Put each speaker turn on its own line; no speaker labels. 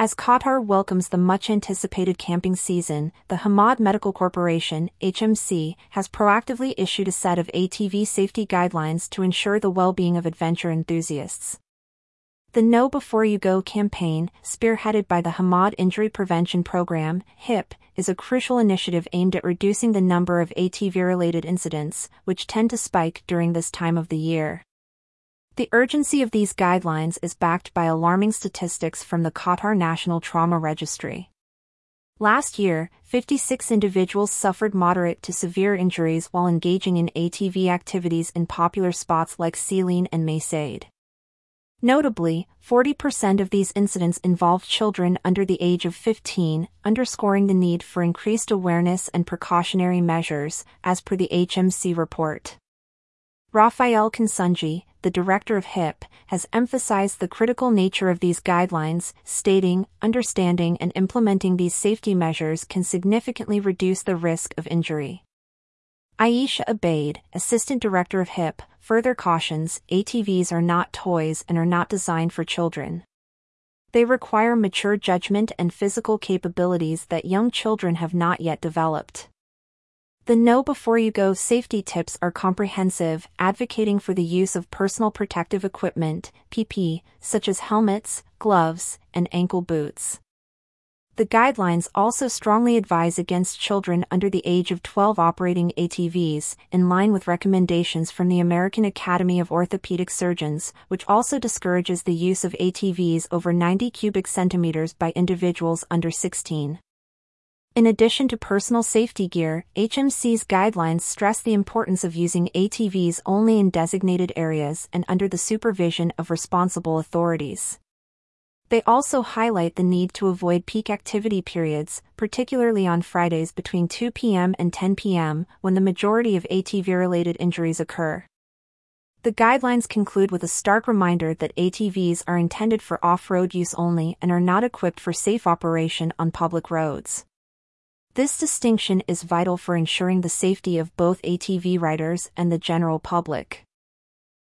As Qatar welcomes the much anticipated camping season, the Hamad Medical Corporation, HMC, has proactively issued a set of ATV safety guidelines to ensure the well being of adventure enthusiasts. The Know Before You Go campaign, spearheaded by the Hamad Injury Prevention Program, HIP, is a crucial initiative aimed at reducing the number of ATV related incidents, which tend to spike during this time of the year. The urgency of these guidelines is backed by alarming statistics from the Qatar National Trauma Registry. Last year, 56 individuals suffered moderate to severe injuries while engaging in ATV activities in popular spots like Sealine and Mesaieed. Notably, 40% of these incidents involved children under the age of 15, underscoring the need for increased awareness and precautionary measures, as per the HMC report. Rafael Consunji, the director of HIP, has emphasized the critical nature of these guidelines, stating, understanding and implementing these safety measures can significantly reduce the risk of injury. Aisha Abaid, assistant director of HIP, further cautions ATVs are not toys and are not designed for children. They require mature judgment and physical capabilities that young children have not yet developed. The Know Before You Go safety tips are comprehensive, advocating for the use of personal protective equipment, PP, such as helmets, gloves, and ankle boots. The guidelines also strongly advise against children under the age of 12 operating ATVs, in line with recommendations from the American Academy of Orthopedic Surgeons, which also discourages the use of ATVs over 90 cubic centimeters by individuals under 16. In addition to personal safety gear, HMC's guidelines stress the importance of using ATVs only in designated areas and under the supervision of responsible authorities. They also highlight the need to avoid peak activity periods, particularly on Fridays between 2 p.m. and 10 p.m., when the majority of ATV related injuries occur. The guidelines conclude with a stark reminder that ATVs are intended for off road use only and are not equipped for safe operation on public roads. This distinction is vital for ensuring the safety of both ATV riders and the general public.